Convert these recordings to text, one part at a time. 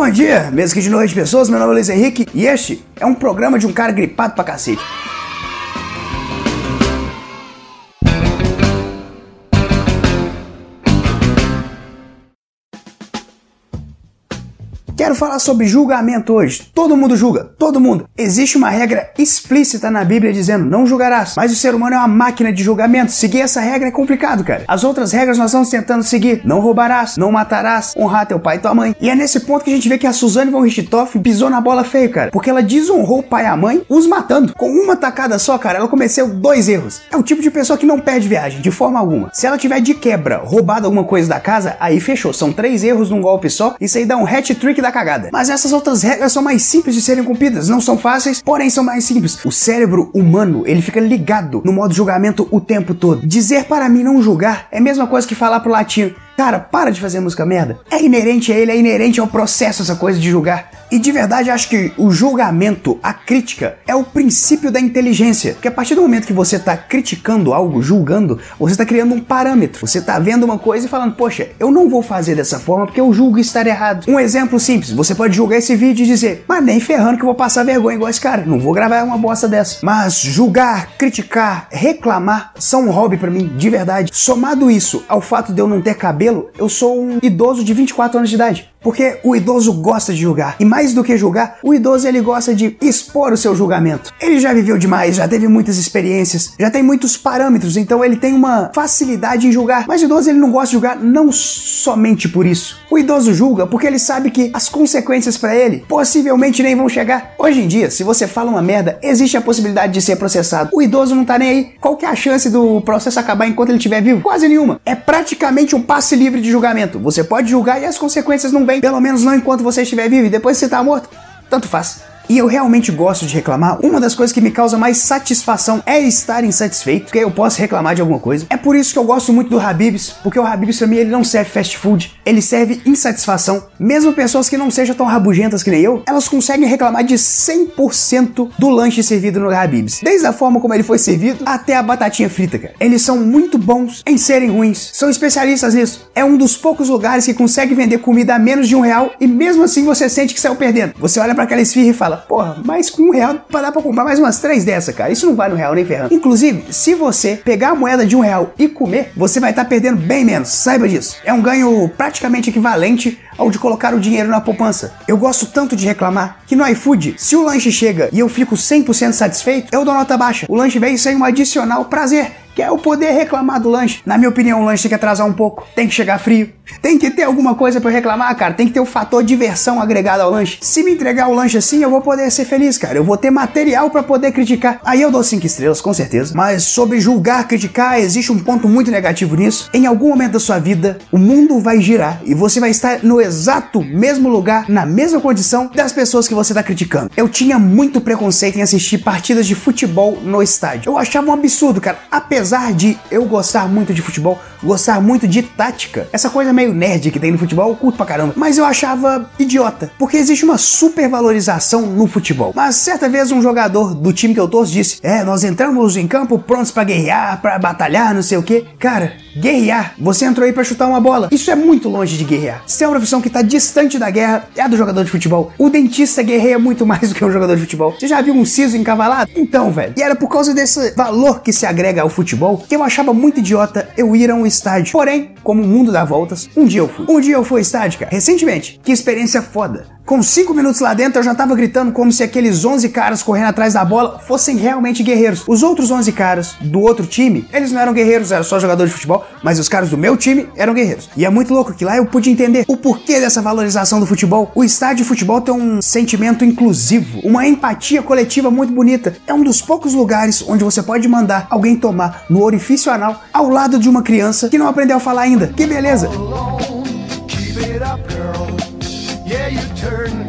Bom dia, mesa aqui de noite, pessoas. Meu nome é Luiz Henrique e este é um programa de um cara gripado pra cacete. Quero falar sobre julgamento hoje. Todo mundo julga, todo mundo. Existe uma regra explícita na Bíblia dizendo não julgarás, mas o ser humano é uma máquina de julgamento. Seguir essa regra é complicado, cara. As outras regras nós estamos tentando seguir. Não roubarás, não matarás, honrar teu pai e tua mãe. E é nesse ponto que a gente vê que a Suzane von Richthofen pisou na bola feio, cara. Porque ela desonrou o pai e a mãe, os matando. Com uma tacada só, cara, ela cometeu dois erros. É o tipo de pessoa que não perde viagem, de forma alguma. Se ela tiver de quebra roubado alguma coisa da casa, aí fechou. São três erros num golpe só. Isso aí dá um hat-trick da cagada. Mas essas outras regras são mais simples de serem cumpridas, não são fáceis, porém são mais simples. O cérebro humano, ele fica ligado no modo julgamento o tempo todo. Dizer para mim não julgar é a mesma coisa que falar pro latino, cara, para de fazer música merda. É inerente a ele, é inerente ao processo essa coisa de julgar. E de verdade acho que o julgamento, a crítica, é o princípio da inteligência. Porque a partir do momento que você está criticando algo, julgando, você está criando um parâmetro. Você está vendo uma coisa e falando, poxa, eu não vou fazer dessa forma porque eu julgo estar errado. Um exemplo simples, você pode julgar esse vídeo e dizer, mas nem ferrando que eu vou passar vergonha igual esse cara. Não vou gravar uma bosta dessa. Mas julgar, criticar, reclamar são um hobby para mim, de verdade. Somado isso ao fato de eu não ter cabelo, eu sou um idoso de 24 anos de idade. Porque o idoso gosta de julgar. E mais do que julgar, o idoso ele gosta de expor o seu julgamento. Ele já viveu demais, já teve muitas experiências, já tem muitos parâmetros, então ele tem uma facilidade em julgar. Mas o idoso ele não gosta de julgar não somente por isso. O idoso julga porque ele sabe que as consequências para ele possivelmente nem vão chegar. Hoje em dia, se você fala uma merda, existe a possibilidade de ser processado. O idoso não tá nem aí. Qual que é a chance do processo acabar enquanto ele estiver vivo? Quase nenhuma. É praticamente um passe livre de julgamento. Você pode julgar e as consequências não vêm, pelo menos não enquanto você estiver vivo e depois você tá morto. Tanto faz. E eu realmente gosto de reclamar. Uma das coisas que me causa mais satisfação é estar insatisfeito, porque eu posso reclamar de alguma coisa. É por isso que eu gosto muito do Habibs, porque o Habibs pra mim ele não serve fast food, ele serve insatisfação. Mesmo pessoas que não sejam tão rabugentas que nem eu, elas conseguem reclamar de 100% do lanche servido no Habibs. Desde a forma como ele foi servido até a batatinha frita, cara. Eles são muito bons em serem ruins, são especialistas nisso. É um dos poucos lugares que consegue vender comida a menos de um real e mesmo assim você sente que saiu perdendo. Você olha para aquela esfirra e fala, porra, mas com um real dá pra comprar mais umas três dessa, cara. Isso não vai no real nem ferrando. Inclusive, se você pegar a moeda de um real e comer, você vai estar tá perdendo bem menos. Saiba disso. É um ganho praticamente equivalente ao de colocar o dinheiro na poupança. Eu gosto tanto de reclamar que no iFood, se o lanche chega e eu fico 100% satisfeito, eu dou nota baixa. O lanche veio sem um adicional prazer que é o poder reclamar do lanche. Na minha opinião, o lanche tem que atrasar um pouco, tem que chegar frio, tem que ter alguma coisa para reclamar, cara. Tem que ter o um fator diversão agregado ao lanche. Se me entregar o lanche assim, eu vou poder ser feliz, cara. Eu vou ter material para poder criticar. Aí eu dou cinco estrelas, com certeza. Mas sobre julgar, criticar, existe um ponto muito negativo nisso. Em algum momento da sua vida, o mundo vai girar e você vai estar no exato mesmo lugar, na mesma condição das pessoas que você está criticando. Eu tinha muito preconceito em assistir partidas de futebol no estádio. Eu achava um absurdo, cara. Apesar apesar de eu gostar muito de futebol, gostar muito de tática, essa coisa meio nerd que tem no futebol, eu curto pra caramba, mas eu achava idiota, porque existe uma supervalorização no futebol. Mas certa vez um jogador do time que eu torço disse: É, nós entramos em campo prontos para guerrear, para batalhar, não sei o que. Cara, guerrear, você entrou aí para chutar uma bola. Isso é muito longe de guerrear. Se é uma profissão que tá distante da guerra, é a do jogador de futebol. O dentista guerreia muito mais do que um jogador de futebol. Você já viu um siso encavalado? Então, velho. E era por causa desse valor que se agrega ao futebol que eu achava muito idiota eu ir a um estádio. Porém, como o mundo dá voltas, um dia eu fui. Um dia eu fui ao estádio, cara. Recentemente. Que experiência foda. Com 5 minutos lá dentro, eu já tava gritando como se aqueles 11 caras correndo atrás da bola fossem realmente guerreiros. Os outros 11 caras do outro time, eles não eram guerreiros, eram só jogadores de futebol, mas os caras do meu time eram guerreiros. E é muito louco que lá eu pude entender o porquê dessa valorização do futebol. O estádio de futebol tem um sentimento inclusivo, uma empatia coletiva muito bonita. É um dos poucos lugares onde você pode mandar alguém tomar no orifício anal ao lado de uma criança que não aprendeu a falar ainda. Que beleza! You turn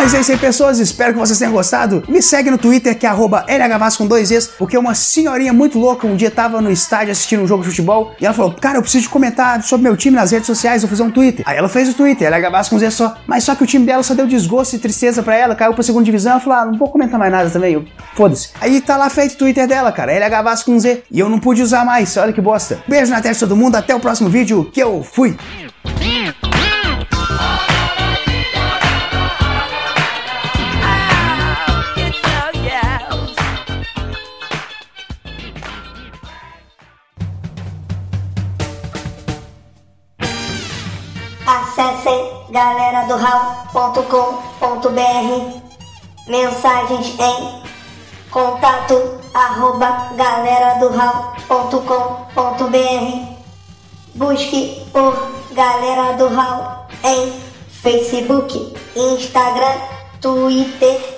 Mas é isso aí, pessoas. Espero que vocês tenham gostado. Me segue no Twitter, que é LHVAS com dois Es, porque uma senhorinha muito louca um dia tava no estádio assistindo um jogo de futebol e ela falou: Cara, eu preciso comentar sobre meu time nas redes sociais, vou fazer um Twitter. Aí ela fez o Twitter, LHVAS com Z só. Mas só que o time dela só deu desgosto e tristeza pra ela, caiu pra segunda divisão. Ela falou: Ah, não vou comentar mais nada também. Foda-se. Aí tá lá feito o Twitter dela, cara, LHVAS com Z. E eu não pude usar mais, olha que bosta. Beijo na testa de todo mundo, até o próximo vídeo, que eu fui. Galera do Mensagens em contato arroba galera do Busque por Galera do Hall em Facebook, Instagram, Twitter